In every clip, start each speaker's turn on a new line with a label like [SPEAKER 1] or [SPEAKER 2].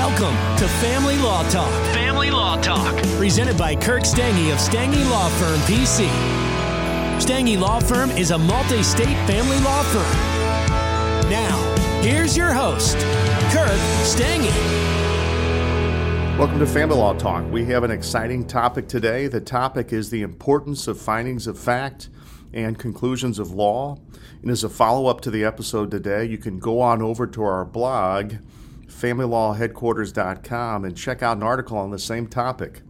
[SPEAKER 1] Welcome to Family Law Talk. Family Law Talk. Presented by Kirk Stange of Stange Law Firm PC. Stange Law Firm is a multi state family law firm. Now, here's your host, Kirk Stange.
[SPEAKER 2] Welcome to Family Law Talk. We have an exciting topic today. The topic is the importance of findings of fact and conclusions of law. And as a follow up to the episode today, you can go on over to our blog familylawheadquarters.com and check out an article on the same topic.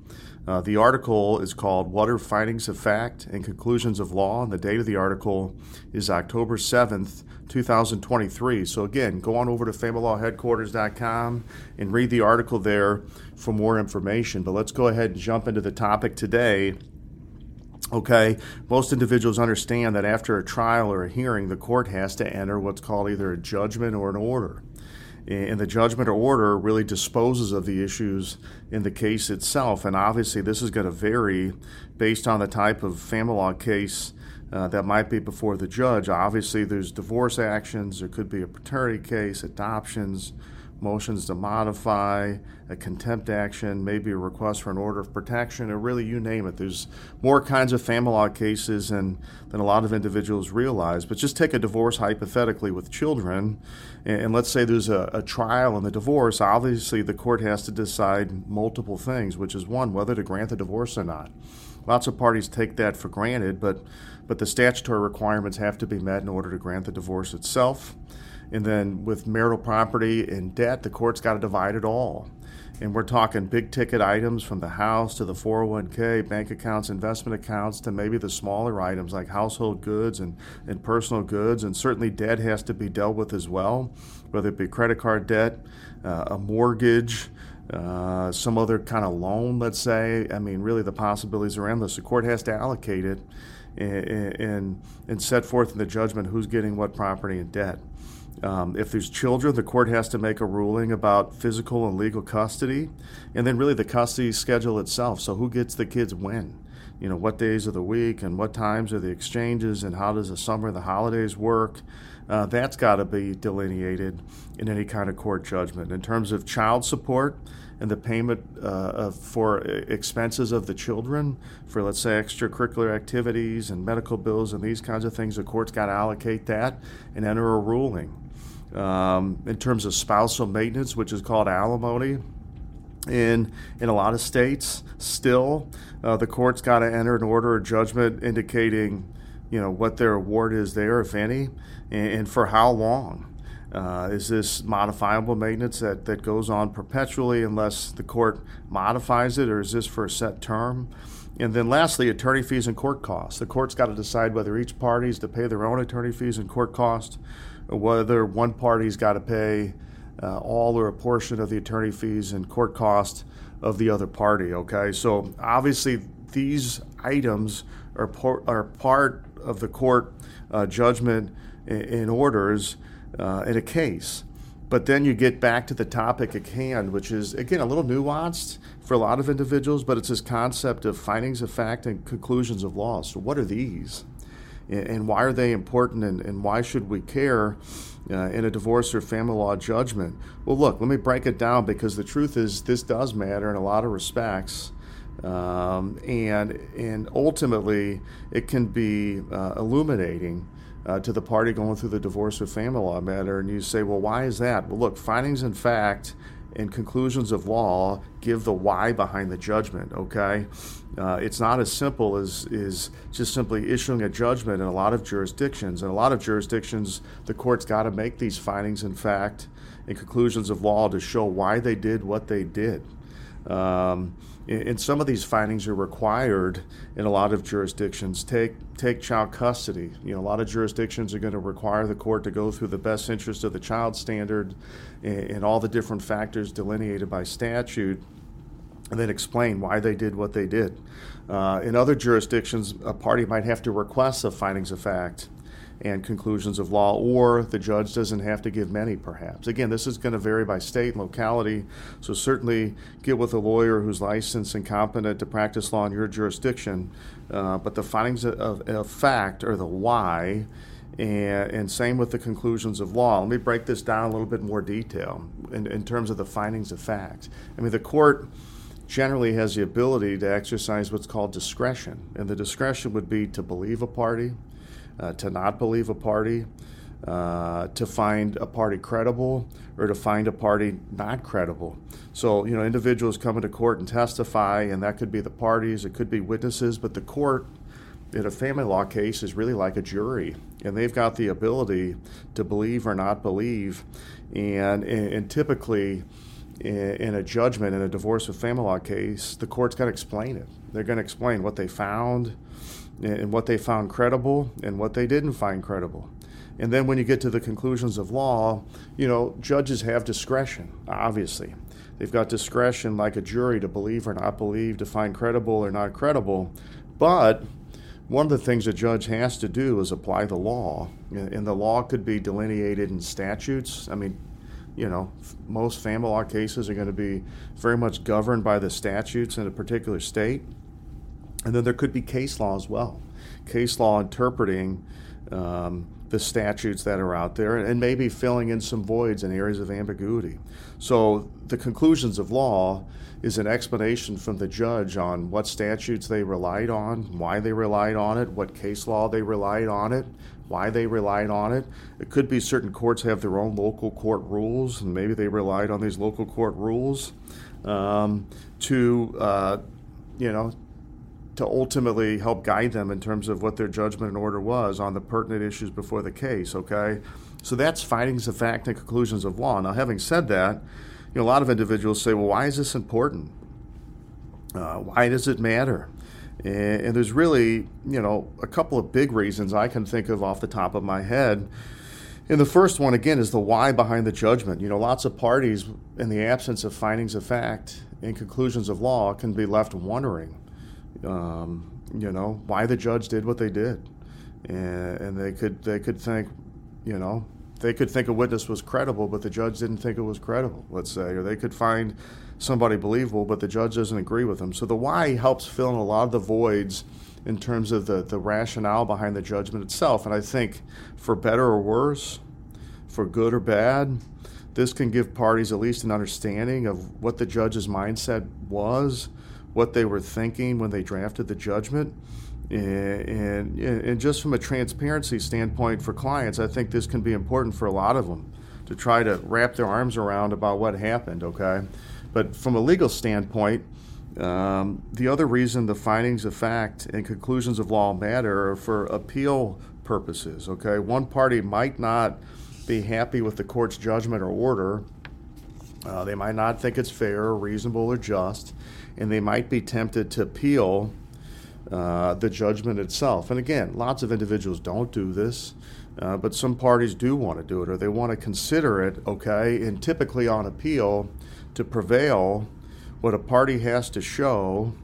[SPEAKER 2] Uh, the article is called What Are Findings of Fact and Conclusions of Law? And the date of the article is October 7th, 2023. So, again, go on over to familylawheadquarters.com and read the article there for more information. But let's go ahead and jump into the topic today. Okay, most individuals understand that after a trial or a hearing, the court has to enter what's called either a judgment or an order and the judgment or order really disposes of the issues in the case itself. And obviously, this is going to vary based on the type of family law case uh, that might be before the judge. Obviously, there's divorce actions, there could be a paternity case, adoptions, motions to modify, a contempt action, maybe a request for an order of protection, or really you name it. There's more kinds of family law cases than, than a lot of individuals realize. But just take a divorce hypothetically with children, and, and let's say there's a, a trial in the divorce. Obviously, the court has to decide multiple things, which is one, whether to grant the divorce or not. Lots of parties take that for granted, but, but the statutory requirements have to be met in order to grant the divorce itself. And then with marital property and debt, the court's got to divide it all. And we're talking big ticket items from the house to the 401k, bank accounts, investment accounts, to maybe the smaller items like household goods and, and personal goods. And certainly debt has to be dealt with as well, whether it be credit card debt, uh, a mortgage, uh, some other kind of loan, let's say. I mean, really, the possibilities are endless. The court has to allocate it and, and, and set forth in the judgment who's getting what property and debt. Um, if there's children, the court has to make a ruling about physical and legal custody, and then really the custody schedule itself. So who gets the kids when? You know, what days of the week and what times are the exchanges and how does the summer, the holidays work? Uh, that's got to be delineated in any kind of court judgment. In terms of child support and the payment uh, for expenses of the children, for let's say extracurricular activities and medical bills and these kinds of things, the court's got to allocate that and enter a ruling. Um, in terms of spousal maintenance, which is called alimony, in in a lot of states, still uh, the court's got to enter an order of judgment indicating, you know, what their award is there, if any, and, and for how long. Uh, is this modifiable maintenance that, that goes on perpetually unless the court modifies it, or is this for a set term? And then lastly, attorney fees and court costs. The court's got to decide whether each party is to pay their own attorney fees and court costs, or whether one party's got to pay uh, all or a portion of the attorney fees and court costs of the other party. Okay, so obviously these items are, por- are part of the court uh, judgment in orders uh, in a case. But then you get back to the topic at hand, which is, again, a little nuanced for a lot of individuals, but it's this concept of findings of fact and conclusions of law. So, what are these? And why are they important? And, and why should we care uh, in a divorce or family law judgment? Well, look, let me break it down because the truth is, this does matter in a lot of respects. Um, and, and ultimately, it can be uh, illuminating uh, to the party going through the divorce or family law matter, and you say, well, why is that? Well, look, findings in fact and conclusions of law give the why behind the judgment. Okay, uh, it's not as simple as is just simply issuing a judgment in a lot of jurisdictions. In a lot of jurisdictions, the court's got to make these findings in fact and conclusions of law to show why they did what they did. Um, and some of these findings are required in a lot of jurisdictions. Take take child custody. You know, a lot of jurisdictions are going to require the court to go through the best interest of the child standard and, and all the different factors delineated by statute, and then explain why they did what they did. Uh, in other jurisdictions, a party might have to request the findings of fact and conclusions of law, or the judge doesn't have to give many, perhaps. Again, this is going to vary by state and locality, so certainly get with a lawyer who's licensed and competent to practice law in your jurisdiction. Uh, but the findings of, of, fact, or the why, And, and same with the conclusions of law. Let me break this down a little bit more detail in, in terms of the findings of fact. I mean, the court generally has the ability to exercise what's called discretion, and the discretion would be to believe a party, uh, to not believe a party, uh, to find a party credible or to find a party not credible. So, you know, individuals come into court and testify, and that could be the parties, it could be witnesses, but the court in a family law case is really like a jury, and they've got the ability to believe or not believe. And, and typically, in a judgment in a divorce or family law case, the court's got to explain it. They're going to explain what they found and what they found credible and what they didn't find credible. And then when you get to the conclusions of law, you know, judges have discretion, obviously. They've got discretion like a jury to believe or not believe, to find credible or not credible. But one of the things a judge has to do is apply the law. And the law could be delineated in statutes. I mean, you know, most family law cases are going to be very much governed by the statutes in a particular state. And then there could be case law as well. Case law interpreting um, the statutes that are out there and maybe filling in some voids and areas of ambiguity. So the conclusions of law is an explanation from the judge on what statutes they relied on, why they relied on it, what case law they relied on it, why they relied on it. It could be certain courts have their own local court rules, and maybe they relied on these local court rules um, to, uh, you know, to ultimately help guide them in terms of what their judgment and order was on the pertinent issues before the case, okay? So that's findings of fact and conclusions of law. Now, having said that, you know, a lot of individuals say, well, why is this important? Uh, why does it matter? And, and there's really, you know, a couple of big reasons I can think of off the top of my head. And the first one, again, is the why behind the judgment. You know, lots of parties, in the absence of findings of fact and conclusions of law, can be left wondering um, you know, why the judge did what they did, and, and they could they could think, you know, they could think a witness was credible, but the judge didn't think it was credible. Let's say, or they could find somebody believable, but the judge doesn't agree with them. So the why helps fill in a lot of the voids in terms of the, the rationale behind the judgment itself. And I think for better or worse, for good or bad, this can give parties at least an understanding of what the judge's mindset was what they were thinking when they drafted the judgment. And, and, and just from a transparency standpoint for clients, I think this can be important for a lot of them to try to wrap their arms around about what happened, okay? But from a legal standpoint, um, the other reason the findings of fact and conclusions of law matter are for appeal purposes, okay? One party might not be happy with the court's judgment or order. Uh, they might not think it's fair or reasonable or just and they might be tempted to appeal uh, the judgment itself. And again, lots of individuals don't do this, uh, but some parties do want to do it or they want to consider it, okay? And typically on appeal, to prevail, what a party has to show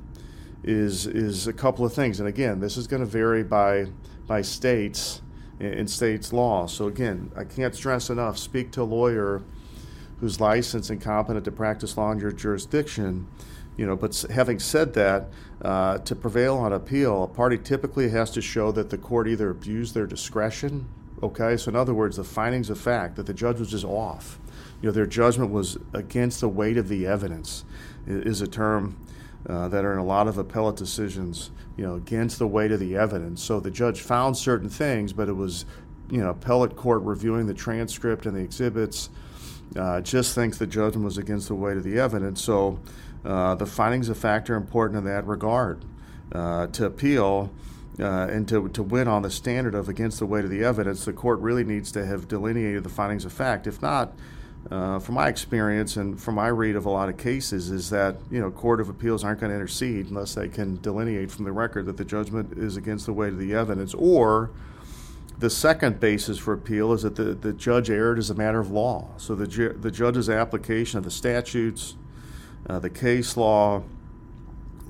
[SPEAKER 2] is, is a couple of things. And again, this is going to vary by, by states in states' law. So again, I can't stress enough speak to a lawyer who's licensed and competent to practice law in your jurisdiction you know, but having said that, uh, to prevail on appeal, a party typically has to show that the court either abused their discretion. Okay, so in other words, the findings of fact that the judge was just off. You know, their judgment was against the weight of the evidence is a term uh, that are in a lot of appellate decisions. You know, against the weight of the evidence. So the judge found certain things, but it was, you know, appellate court reviewing the transcript and the exhibits. Uh, just thinks the judgment was against the weight of the evidence. So uh, the findings of fact are important in that regard. Uh, to appeal uh, and to, to win on the standard of against the weight of the evidence, the court really needs to have delineated the findings of fact. If not, uh, from my experience and from my read of a lot of cases, is that you know court of appeals aren't going to intercede unless they can delineate from the record that the judgment is against the weight of the evidence, or the second basis for appeal is that the, the judge erred as a matter of law. So the, ju- the judge's application of the statutes, uh, the case law,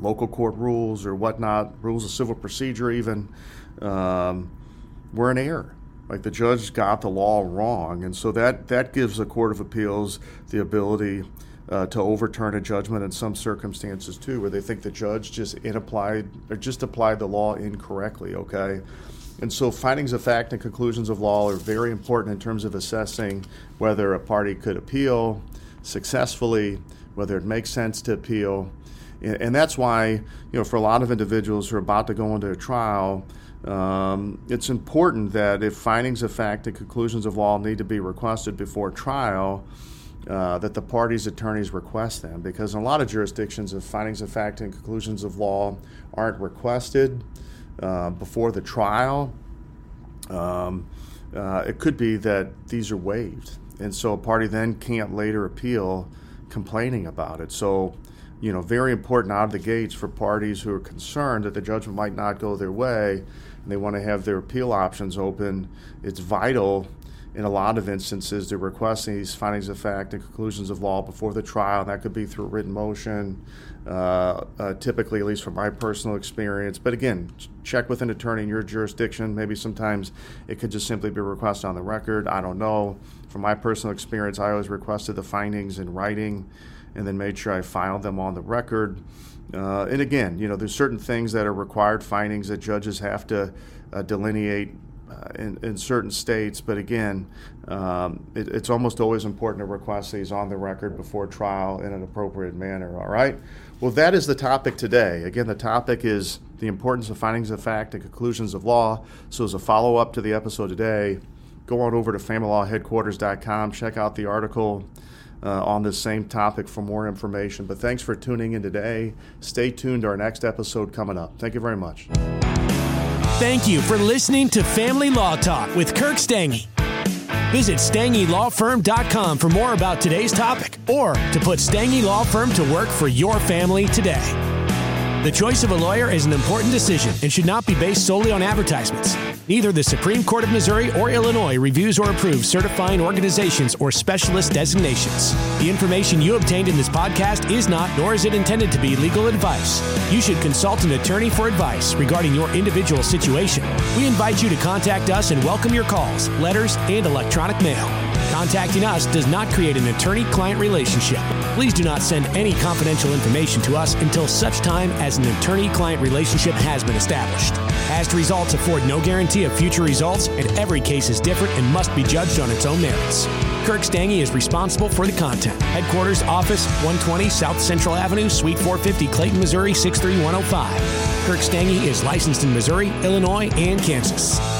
[SPEAKER 2] local court rules or whatnot, rules of civil procedure even, um, were in error. Like the judge got the law wrong, and so that that gives the court of appeals the ability uh, to overturn a judgment in some circumstances too, where they think the judge just in applied or just applied the law incorrectly. Okay, And so, findings of fact and conclusions of law are very important in terms of assessing whether a party could appeal successfully, whether it makes sense to appeal. And that's why, you know, for a lot of individuals who are about to go into a trial, um, it's important that if findings of fact and conclusions of law need to be requested before trial, uh, that the party's attorneys request them. Because in a lot of jurisdictions, if findings of fact and conclusions of law aren't requested uh, before the trial, um, uh, it could be that these are waived. And so a party then can't later appeal complaining about it. So you know, very important out of the gates for parties who are concerned that the judgment might not go their way and they want to have their appeal options open. It's vital in a lot of instances they're requesting these findings of fact and conclusions of law before the trial. and That could be through a written motion, uh, uh, typically, at least from my personal experience. But again, check with an attorney in your jurisdiction. Maybe sometimes it could just simply be requested on the record. I don't know. From my personal experience, I always requested the findings in writing and then made sure I filed them on the record. Uh, and again, you know, there's certain things that are required findings that judges have to uh, delineate uh, in, in, certain states. But again, um, it, it's almost always important to request these on the record before trial in an appropriate manner. All right. Well, that is the topic today. Again, the topic is the importance of findings of fact and conclusions of law. So, as a follow up to the episode today, go on over to familylawheadquarters.com, check out the article uh, on this same topic for more information. But thanks for tuning in today. Stay tuned to our next episode coming up. Thank you very much.
[SPEAKER 1] Thank you for listening to Family Law Talk with Kirk Stange. Visit StangeLawFirm.com for more about today's topic or to put Stange Law Firm to work for your family today. The choice of a lawyer is an important decision and should not be based solely on advertisements. Neither the Supreme Court of Missouri or Illinois reviews or approves certifying organizations or specialist designations. The information you obtained in this podcast is not, nor is it intended to be, legal advice. You should consult an attorney for advice regarding your individual situation. We invite you to contact us and welcome your calls, letters, and electronic mail. Contacting us does not create an attorney client relationship. Please do not send any confidential information to us until such time as an attorney client relationship has been established. Past results afford no guarantee of future results, and every case is different and must be judged on its own merits. Kirk Stange is responsible for the content. Headquarters, Office 120 South Central Avenue, Suite 450, Clayton, Missouri 63105. Kirk Stange is licensed in Missouri, Illinois, and Kansas.